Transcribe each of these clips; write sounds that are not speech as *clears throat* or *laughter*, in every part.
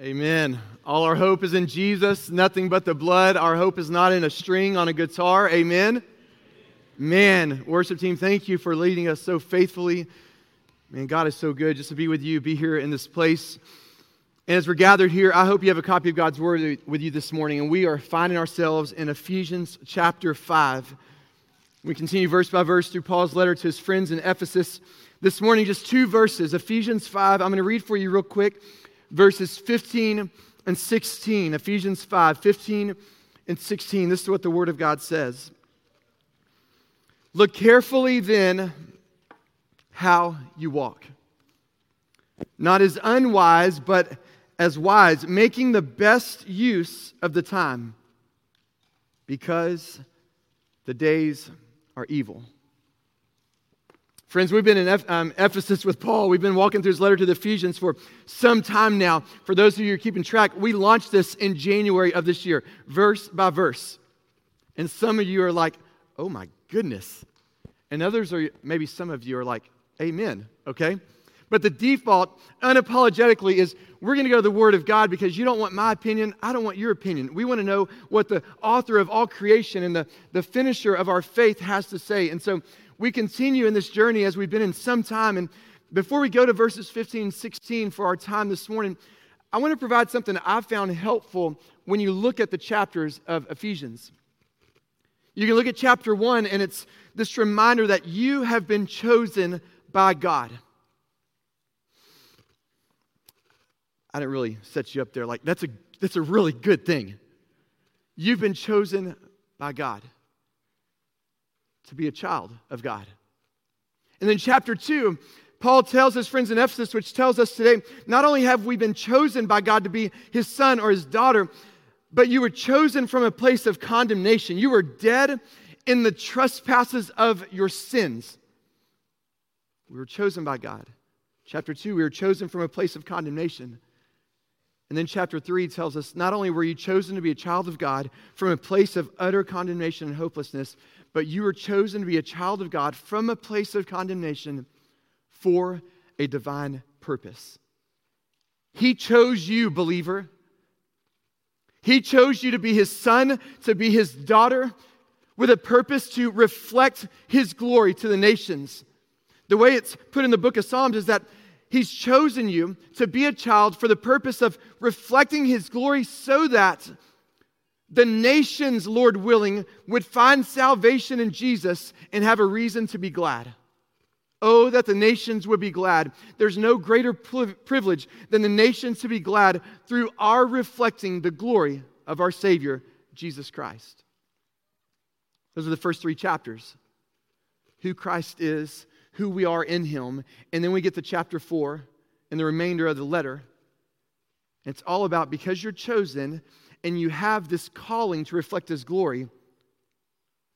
Amen. All our hope is in Jesus, nothing but the blood. Our hope is not in a string on a guitar. Amen. Man, worship team, thank you for leading us so faithfully. Man, God is so good just to be with you, be here in this place. And as we're gathered here, I hope you have a copy of God's Word with you this morning. And we are finding ourselves in Ephesians chapter 5. We continue verse by verse through Paul's letter to his friends in Ephesus. This morning, just two verses Ephesians 5. I'm going to read for you real quick verses 15 and 16. Ephesians 5 15 and 16. This is what the Word of God says. Look carefully then how you walk, not as unwise, but as wise, making the best use of the time, because the days are evil. Friends, we've been in um, Ephesus with Paul. We've been walking through his letter to the Ephesians for some time now. For those of you who are keeping track, we launched this in January of this year, verse by verse. And some of you are like, oh my goodness. And others are, maybe some of you are like, amen, okay? But the default, unapologetically, is we're going to go to the Word of God because you don't want my opinion. I don't want your opinion. We want to know what the author of all creation and the, the finisher of our faith has to say. And so we continue in this journey as we've been in some time. And before we go to verses 15 and 16 for our time this morning, I want to provide something I've found helpful when you look at the chapters of Ephesians. You can look at chapter 1, and it's this reminder that you have been chosen by God. I didn't really set you up there like that's a that's a really good thing. You've been chosen by God to be a child of God. And then, chapter 2, Paul tells his friends in Ephesus, which tells us today not only have we been chosen by God to be his son or his daughter, but you were chosen from a place of condemnation. You were dead in the trespasses of your sins. We were chosen by God. Chapter 2, we were chosen from a place of condemnation. And then chapter 3 tells us not only were you chosen to be a child of God from a place of utter condemnation and hopelessness, but you were chosen to be a child of God from a place of condemnation for a divine purpose. He chose you, believer. He chose you to be his son, to be his daughter, with a purpose to reflect his glory to the nations. The way it's put in the book of Psalms is that he's chosen you to be a child for the purpose of reflecting his glory so that the nations, Lord willing, would find salvation in Jesus and have a reason to be glad. Oh, that the nations would be glad. There's no greater privilege than the nations to be glad through our reflecting the glory of our Savior, Jesus Christ. Those are the first three chapters who Christ is, who we are in Him. And then we get to chapter four and the remainder of the letter. It's all about because you're chosen and you have this calling to reflect His glory,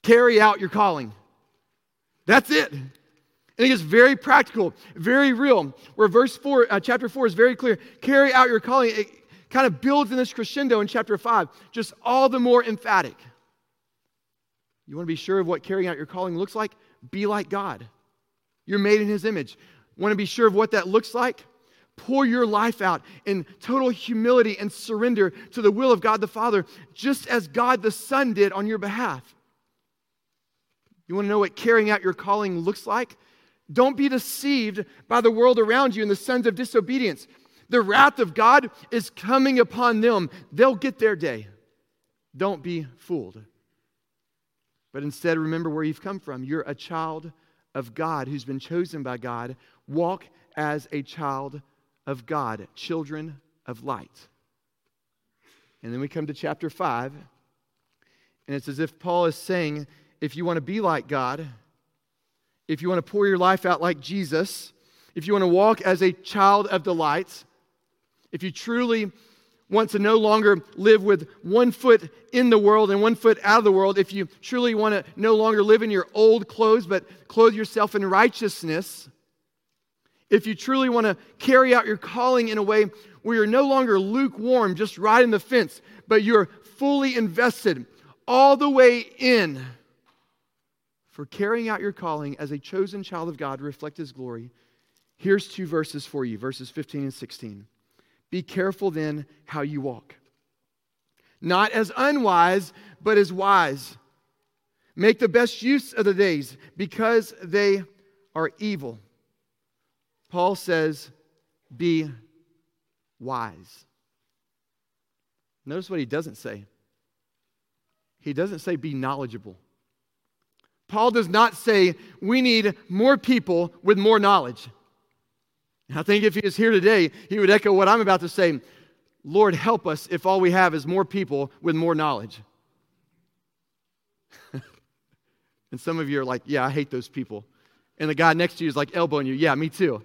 carry out your calling. That's it. And it is very practical, very real. Where verse 4, uh, chapter 4 is very clear carry out your calling. It kind of builds in this crescendo in chapter 5, just all the more emphatic. You want to be sure of what carrying out your calling looks like? Be like God. You're made in His image. Want to be sure of what that looks like? Pour your life out in total humility and surrender to the will of God the Father, just as God the Son did on your behalf. You want to know what carrying out your calling looks like? Don't be deceived by the world around you and the sons of disobedience. The wrath of God is coming upon them. They'll get their day. Don't be fooled. But instead, remember where you've come from. You're a child of God who's been chosen by God. Walk as a child of God, children of light. And then we come to chapter 5, and it's as if Paul is saying if you want to be like God, if you want to pour your life out like Jesus, if you want to walk as a child of delight, if you truly want to no longer live with one foot in the world and one foot out of the world, if you truly want to no longer live in your old clothes but clothe yourself in righteousness, if you truly want to carry out your calling in a way where you're no longer lukewarm, just riding the fence, but you're fully invested all the way in for carrying out your calling as a chosen child of God reflect His glory, here's two verses for you verses 15 and 16. Be careful then how you walk. Not as unwise, but as wise. Make the best use of the days because they are evil. Paul says, Be wise. Notice what he doesn't say. He doesn't say be knowledgeable. Paul does not say we need more people with more knowledge. I think if he is here today, he would echo what I'm about to say Lord, help us if all we have is more people with more knowledge. *laughs* and some of you are like, yeah, I hate those people. And the guy next to you is like elbowing you, yeah, me too.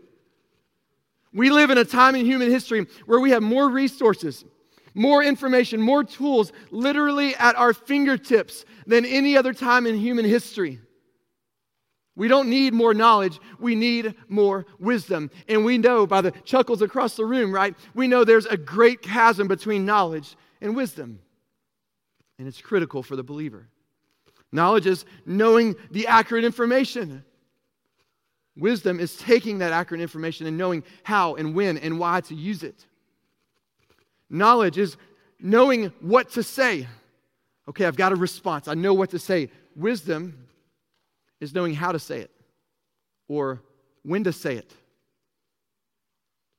We live in a time in human history where we have more resources, more information, more tools literally at our fingertips than any other time in human history. We don't need more knowledge, we need more wisdom. And we know by the chuckles across the room, right? We know there's a great chasm between knowledge and wisdom. And it's critical for the believer. Knowledge is knowing the accurate information. Wisdom is taking that accurate information and knowing how and when and why to use it. Knowledge is knowing what to say. Okay, I've got a response. I know what to say. Wisdom is knowing how to say it or when to say it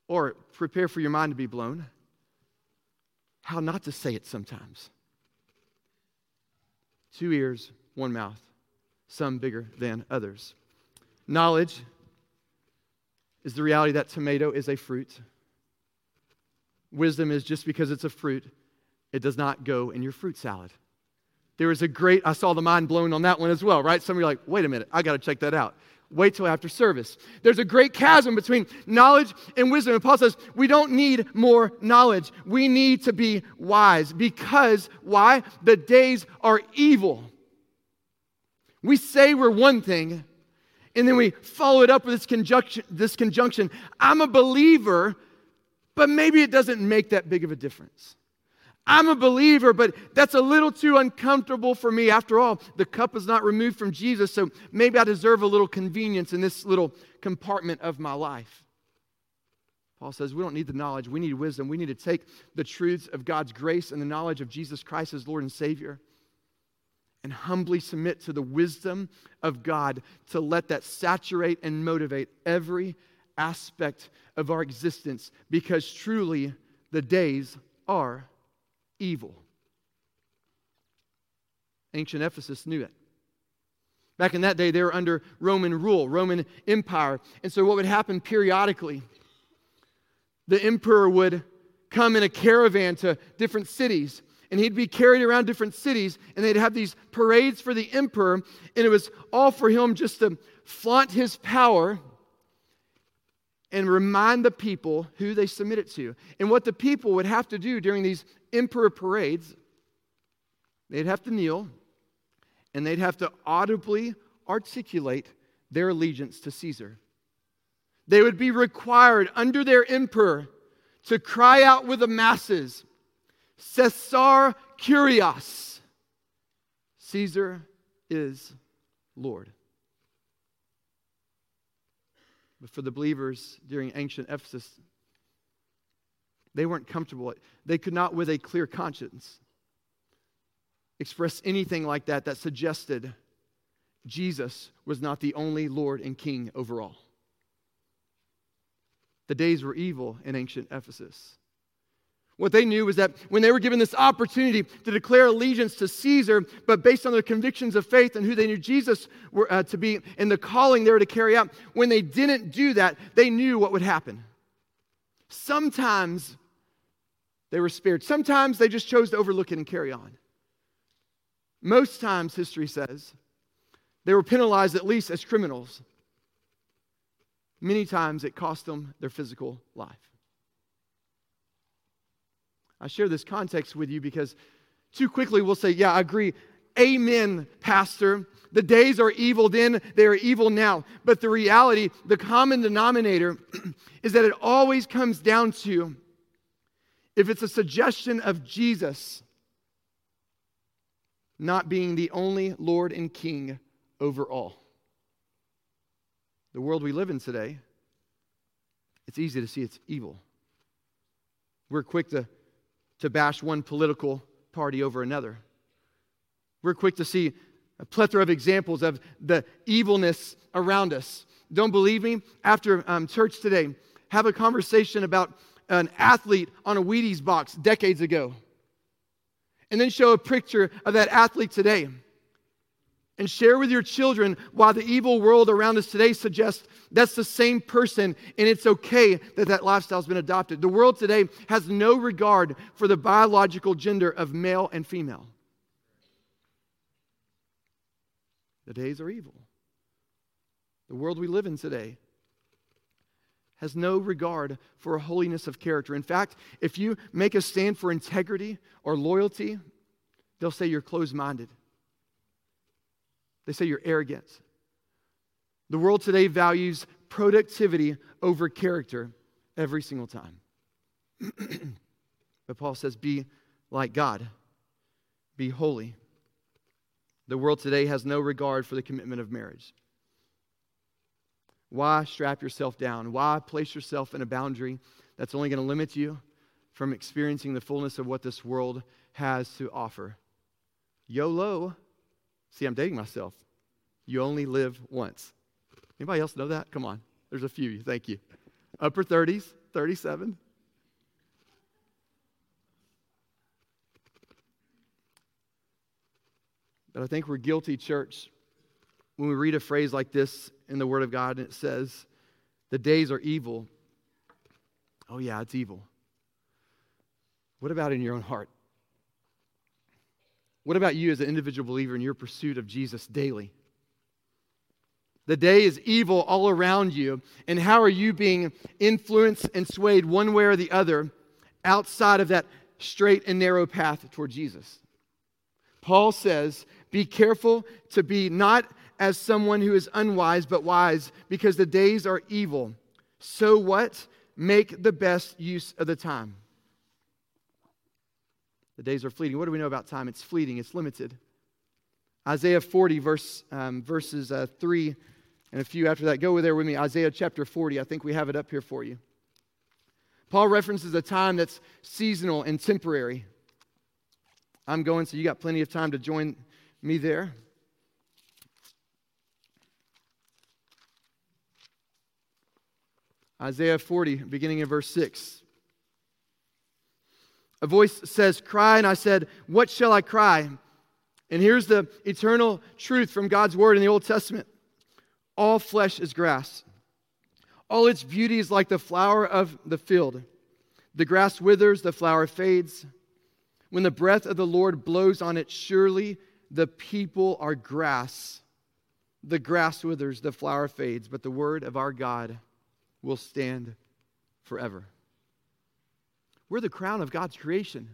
or prepare for your mind to be blown, how not to say it sometimes. Two ears, one mouth, some bigger than others. Knowledge is the reality that tomato is a fruit. Wisdom is just because it's a fruit, it does not go in your fruit salad. There was a great, I saw the mind blown on that one as well, right? Some of you are like, wait a minute, I got to check that out. Wait till after service. There's a great chasm between knowledge and wisdom. And Paul says, we don't need more knowledge. We need to be wise because, why? The days are evil. We say we're one thing, and then we follow it up with this conjunction, this conjunction I'm a believer, but maybe it doesn't make that big of a difference. I'm a believer, but that's a little too uncomfortable for me. After all, the cup is not removed from Jesus, so maybe I deserve a little convenience in this little compartment of my life. Paul says we don't need the knowledge, we need wisdom. We need to take the truths of God's grace and the knowledge of Jesus Christ as Lord and Savior and humbly submit to the wisdom of God to let that saturate and motivate every aspect of our existence because truly the days are evil. Ancient Ephesus knew it. Back in that day, they were under Roman rule, Roman Empire. And so, what would happen periodically? The emperor would come in a caravan to different cities, and he'd be carried around different cities, and they'd have these parades for the emperor, and it was all for him just to flaunt his power and remind the people who they submitted to. And what the people would have to do during these emperor parades, they'd have to kneel and they'd have to audibly articulate their allegiance to Caesar. They would be required under their emperor to cry out with the masses, Caesar Kurios. Caesar is Lord. But for the believers during ancient Ephesus, they weren't comfortable. They could not, with a clear conscience, express anything like that that suggested Jesus was not the only Lord and King over all. The days were evil in ancient Ephesus. What they knew was that when they were given this opportunity to declare allegiance to Caesar, but based on their convictions of faith and who they knew Jesus were, uh, to be and the calling they were to carry out, when they didn't do that, they knew what would happen. Sometimes they were spared, sometimes they just chose to overlook it and carry on. Most times, history says, they were penalized at least as criminals. Many times it cost them their physical life. I share this context with you because too quickly we'll say, Yeah, I agree. Amen, Pastor. The days are evil then, they are evil now. But the reality, the common denominator, *clears throat* is that it always comes down to if it's a suggestion of Jesus not being the only Lord and King over all. The world we live in today, it's easy to see it's evil. We're quick to, to bash one political party over another. We're quick to see a plethora of examples of the evilness around us. Don't believe me? After um, church today, have a conversation about an athlete on a Wheaties box decades ago. And then show a picture of that athlete today. And share with your children why the evil world around us today suggests that's the same person and it's okay that that lifestyle has been adopted. The world today has no regard for the biological gender of male and female. The days are evil. The world we live in today has no regard for a holiness of character. In fact, if you make a stand for integrity or loyalty, they'll say you're closed minded. They say you're arrogant. The world today values productivity over character every single time. *clears throat* but Paul says, be like God, be holy. The world today has no regard for the commitment of marriage. Why strap yourself down? Why place yourself in a boundary that's only going to limit you from experiencing the fullness of what this world has to offer? YOLO. See, I'm dating myself. You only live once. Anybody else know that? Come on. There's a few. Thank you. Upper 30s, 37. But I think we're guilty, church, when we read a phrase like this in the Word of God and it says, the days are evil. Oh, yeah, it's evil. What about in your own heart? What about you as an individual believer in your pursuit of Jesus daily? The day is evil all around you. And how are you being influenced and swayed one way or the other outside of that straight and narrow path toward Jesus? Paul says, Be careful to be not as someone who is unwise, but wise, because the days are evil. So what? Make the best use of the time. The days are fleeting. What do we know about time? It's fleeting, it's limited. Isaiah 40, verse, um, verses uh, 3 and a few after that. Go there with me. Isaiah chapter 40. I think we have it up here for you. Paul references a time that's seasonal and temporary. I'm going, so you got plenty of time to join me there. Isaiah 40, beginning in verse 6. A voice says, Cry, and I said, What shall I cry? And here's the eternal truth from God's word in the Old Testament All flesh is grass, all its beauty is like the flower of the field. The grass withers, the flower fades. When the breath of the Lord blows on it, surely the people are grass. The grass withers, the flower fades, but the word of our God will stand forever. We're the crown of God's creation.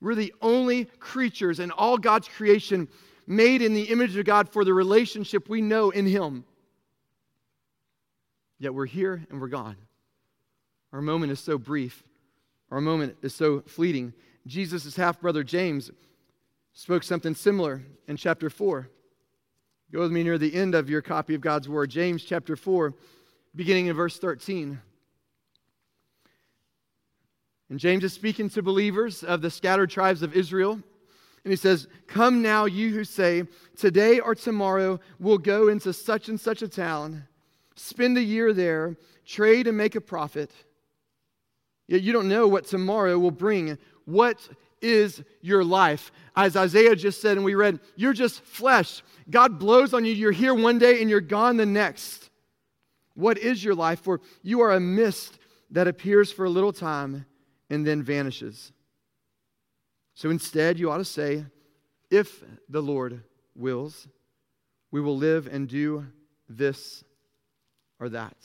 We're the only creatures in all God's creation made in the image of God for the relationship we know in Him. Yet we're here and we're gone. Our moment is so brief, our moment is so fleeting. Jesus' half brother James spoke something similar in chapter 4. Go with me near the end of your copy of God's Word, James chapter 4 beginning in verse 13. And James is speaking to believers of the scattered tribes of Israel. And he says, Come now, you who say, Today or tomorrow we'll go into such and such a town, spend a year there, trade and make a profit. Yet you don't know what tomorrow will bring. What is your life? As Isaiah just said, and we read, You're just flesh. God blows on you. You're here one day and you're gone the next. What is your life? For you are a mist that appears for a little time and then vanishes. So instead, you ought to say, If the Lord wills, we will live and do this or that.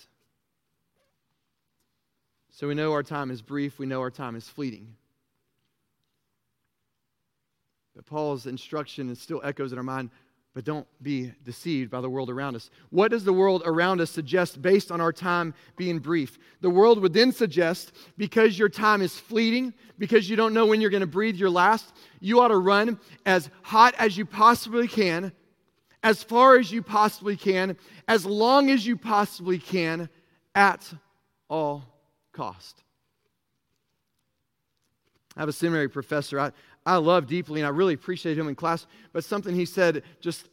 So we know our time is brief, we know our time is fleeting. But Paul's instruction still echoes in our mind but don't be deceived by the world around us. What does the world around us suggest based on our time being brief? The world would then suggest because your time is fleeting, because you don't know when you're going to breathe your last, you ought to run as hot as you possibly can, as far as you possibly can, as long as you possibly can, at all cost. I have a seminary professor I, I love deeply and I really appreciate him in class, but something he said just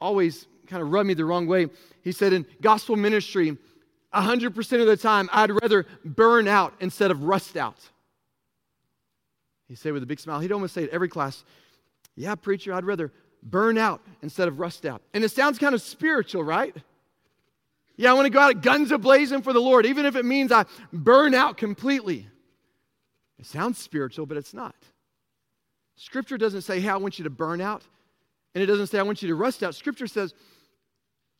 always kind of rubbed me the wrong way. He said, In gospel ministry, 100% of the time, I'd rather burn out instead of rust out. He said with a big smile, he'd almost say it every class, Yeah, preacher, I'd rather burn out instead of rust out. And it sounds kind of spiritual, right? Yeah, I want to go out at guns ablazing for the Lord, even if it means I burn out completely. It sounds spiritual, but it's not. Scripture doesn't say, Hey, I want you to burn out. And it doesn't say, I want you to rust out. Scripture says,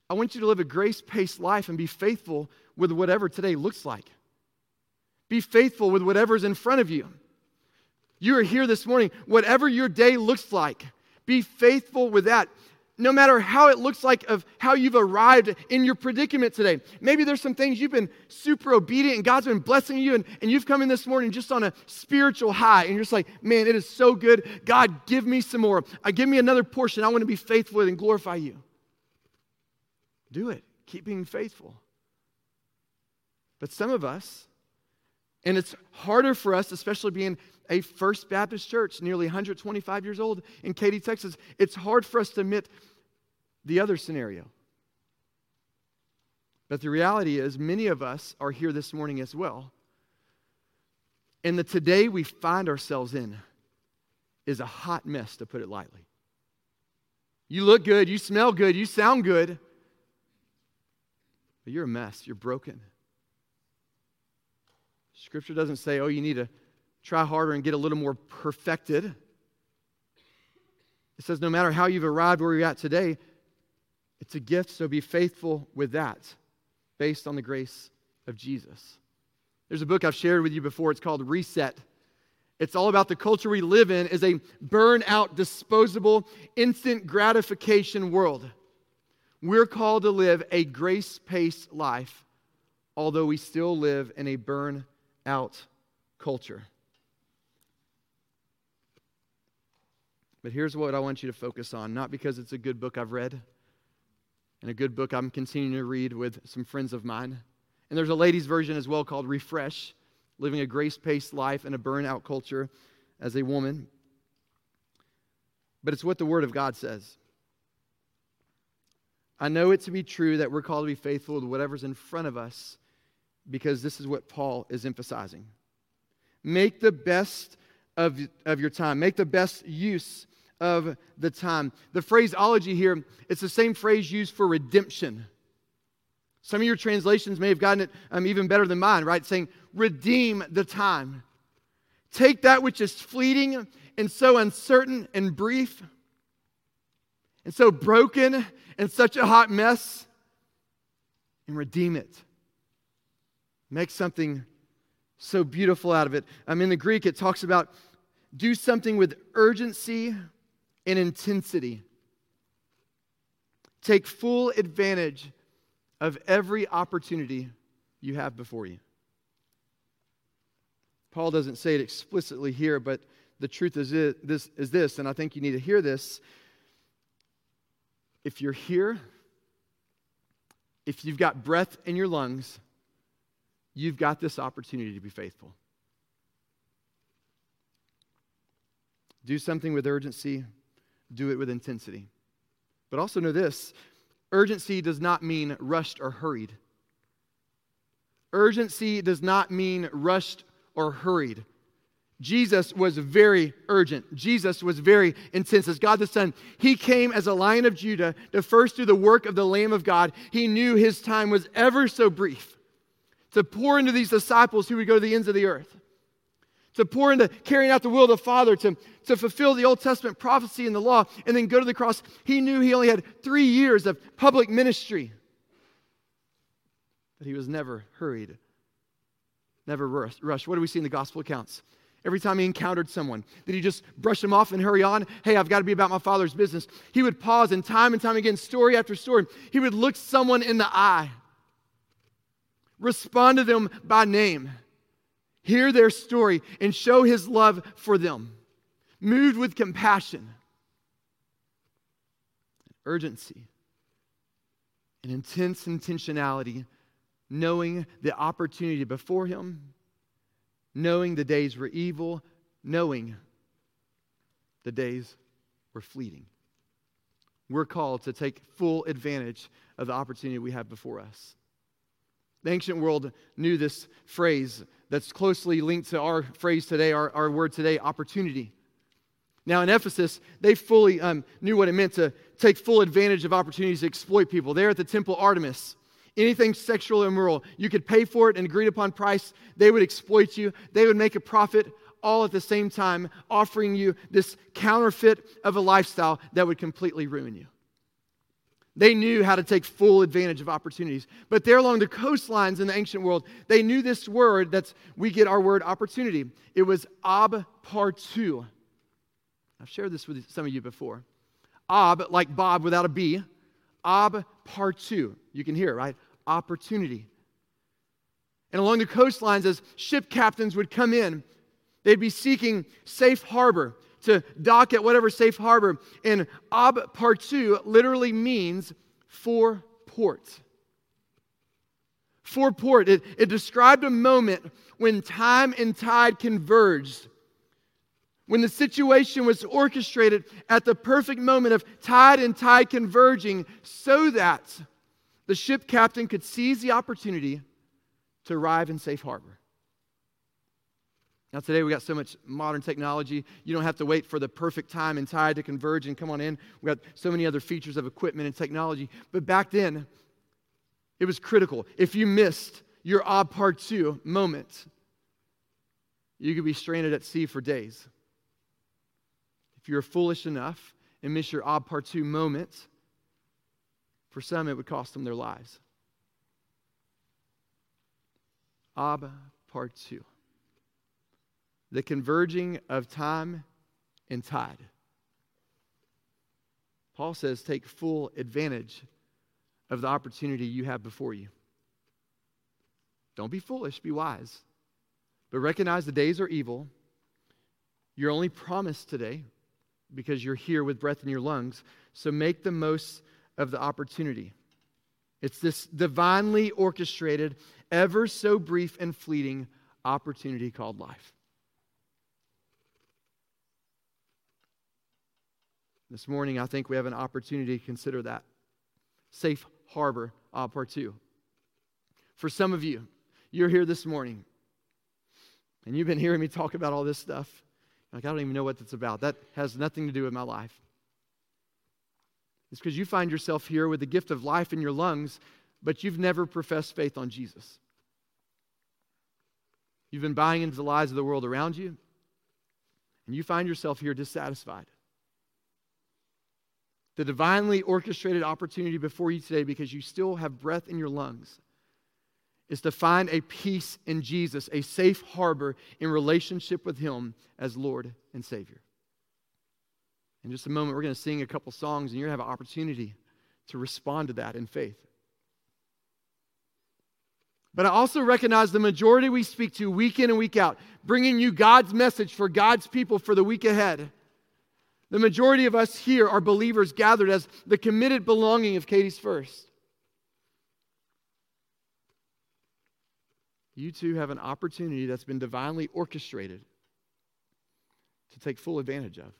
I want you to live a grace paced life and be faithful with whatever today looks like. Be faithful with whatever's in front of you. You are here this morning, whatever your day looks like, be faithful with that no matter how it looks like of how you've arrived in your predicament today. Maybe there's some things you've been super obedient and God's been blessing you and, and you've come in this morning just on a spiritual high and you're just like, man, it is so good. God, give me some more. I uh, give me another portion. I want to be faithful and glorify you. Do it. Keep being faithful. But some of us, and it's harder for us, especially being a First Baptist church, nearly 125 years old in Katy, Texas. It's hard for us to admit the other scenario. But the reality is, many of us are here this morning as well. And the today we find ourselves in is a hot mess, to put it lightly. You look good, you smell good, you sound good, but you're a mess, you're broken. Scripture doesn't say, oh, you need to try harder and get a little more perfected. It says, no matter how you've arrived where you're at today, it's a gift, so be faithful with that based on the grace of Jesus. There's a book I've shared with you before. It's called Reset. It's all about the culture we live in is a burn-out, disposable, instant gratification world. We're called to live a grace-paced life, although we still live in a burn-out culture. But here's what I want you to focus on, not because it's a good book I've read, and a good book I'm continuing to read with some friends of mine. And there's a ladies' version as well called Refresh Living a Grace Paced Life in a Burnout Culture as a Woman. But it's what the Word of God says. I know it to be true that we're called to be faithful to whatever's in front of us because this is what Paul is emphasizing. Make the best of, of your time, make the best use of the time. The phraseology here, it's the same phrase used for redemption. Some of your translations may have gotten it um, even better than mine, right? Saying, redeem the time. Take that which is fleeting and so uncertain and brief and so broken and such a hot mess and redeem it. Make something so beautiful out of it. Mean, in the Greek, it talks about do something with urgency in intensity. Take full advantage of every opportunity you have before you. Paul doesn't say it explicitly here, but the truth is, this, is this, and I think you need to hear this. If you're here, if you've got breath in your lungs, you've got this opportunity to be faithful. Do something with urgency do it with intensity. But also know this urgency does not mean rushed or hurried. Urgency does not mean rushed or hurried. Jesus was very urgent. Jesus was very intense. As God the Son, He came as a lion of Judah to first do the work of the Lamb of God. He knew His time was ever so brief to pour into these disciples who would go to the ends of the earth to pour into carrying out the will of the Father, to, to fulfill the Old Testament prophecy and the law, and then go to the cross. He knew he only had three years of public ministry. But he was never hurried, never rushed. What do we see in the gospel accounts? Every time he encountered someone, did he just brush them off and hurry on? Hey, I've got to be about my father's business. He would pause, and time and time again, story after story, he would look someone in the eye, respond to them by name hear their story, and show his love for them, moved with compassion, urgency, and intense intentionality, knowing the opportunity before him, knowing the days were evil, knowing the days were fleeting. We're called to take full advantage of the opportunity we have before us. The ancient world knew this phrase that's closely linked to our phrase today, our, our word today, opportunity. Now, in Ephesus, they fully um, knew what it meant to take full advantage of opportunities to exploit people. There at the temple Artemis, anything sexual or immoral, you could pay for it and agreed upon price. They would exploit you, they would make a profit all at the same time, offering you this counterfeit of a lifestyle that would completely ruin you. They knew how to take full advantage of opportunities. But there along the coastlines in the ancient world, they knew this word that's we get our word opportunity. It was ab partu. I've shared this with some of you before. Ob, like Bob without a B, ob partu. You can hear it, right? Opportunity. And along the coastlines, as ship captains would come in, they'd be seeking safe harbor to dock at whatever safe harbor. And Ab Partu literally means for port. For port. It, it described a moment when time and tide converged. When the situation was orchestrated at the perfect moment of tide and tide converging, so that the ship captain could seize the opportunity to arrive in safe harbor. Now, today we got so much modern technology. You don't have to wait for the perfect time and tide to converge and come on in. We got so many other features of equipment and technology. But back then, it was critical. If you missed your Ab two moment, you could be stranded at sea for days. If you were foolish enough and miss your Ab two moment, for some it would cost them their lives. Ab Partu the converging of time and tide. Paul says, take full advantage of the opportunity you have before you. Don't be foolish, be wise. But recognize the days are evil. You're only promised today because you're here with breath in your lungs. So make the most of the opportunity. It's this divinely orchestrated, ever so brief and fleeting opportunity called life. This morning, I think we have an opportunity to consider that. Safe harbor, uh, part two. For some of you, you're here this morning and you've been hearing me talk about all this stuff. Like, I don't even know what that's about. That has nothing to do with my life. It's because you find yourself here with the gift of life in your lungs, but you've never professed faith on Jesus. You've been buying into the lies of the world around you, and you find yourself here dissatisfied the divinely orchestrated opportunity before you today because you still have breath in your lungs is to find a peace in Jesus, a safe harbor in relationship with Him as Lord and Savior. In just a moment, we're going to sing a couple songs, and you're going to have an opportunity to respond to that in faith. But I also recognize the majority we speak to week in and week out, bringing you God's message for God's people for the week ahead the majority of us here are believers gathered as the committed belonging of Katy's First. You too have an opportunity that's been divinely orchestrated to take full advantage of.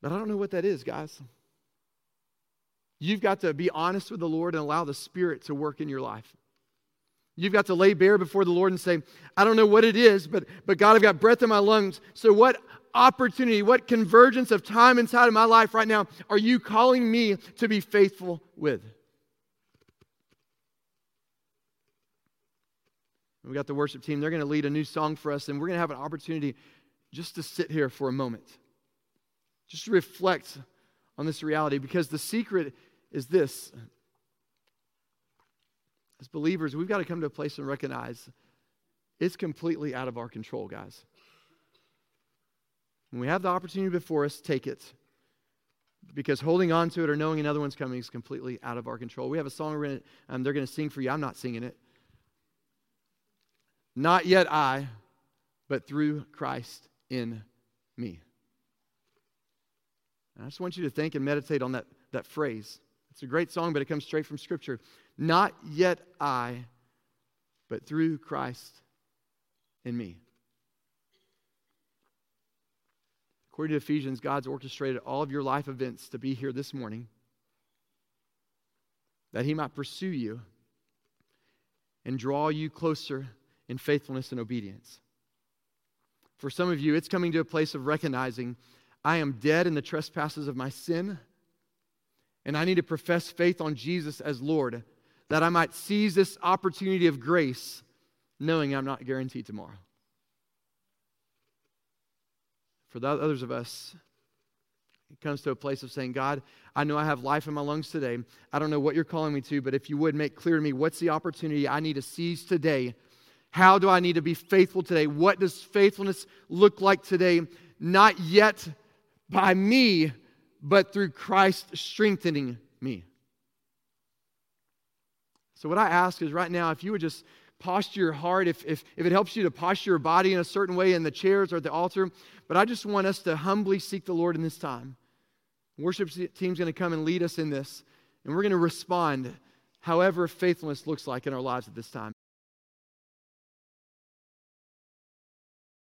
But I don't know what that is, guys. You've got to be honest with the Lord and allow the Spirit to work in your life. You've got to lay bare before the Lord and say, I don't know what it is, but, but God, I've got breath in my lungs. So, what opportunity, what convergence of time inside of my life right now are you calling me to be faithful with? We got the worship team. They're going to lead a new song for us, and we're going to have an opportunity just to sit here for a moment, just to reflect on this reality, because the secret is this. As believers, we've got to come to a place and recognize it's completely out of our control, guys. When we have the opportunity before us, take it. Because holding on to it or knowing another one's coming is completely out of our control. We have a song gonna, um, they're going to sing for you. I'm not singing it. Not yet I, but through Christ in me. And I just want you to think and meditate on that, that phrase. It's a great song, but it comes straight from Scripture. Not yet I, but through Christ in me. According to Ephesians, God's orchestrated all of your life events to be here this morning that He might pursue you and draw you closer in faithfulness and obedience. For some of you, it's coming to a place of recognizing I am dead in the trespasses of my sin, and I need to profess faith on Jesus as Lord that I might seize this opportunity of grace, knowing I'm not guaranteed tomorrow. For the others of us, it comes to a place of saying, God, I know I have life in my lungs today. I don't know what you're calling me to, but if you would make clear to me what's the opportunity I need to seize today how do I need to be faithful today? What does faithfulness look like today? Not yet by me, but through Christ strengthening me. So, what I ask is right now, if you would just posture your heart, if, if, if it helps you to posture your body in a certain way in the chairs or at the altar, but I just want us to humbly seek the Lord in this time. Worship team's going to come and lead us in this, and we're going to respond however faithfulness looks like in our lives at this time.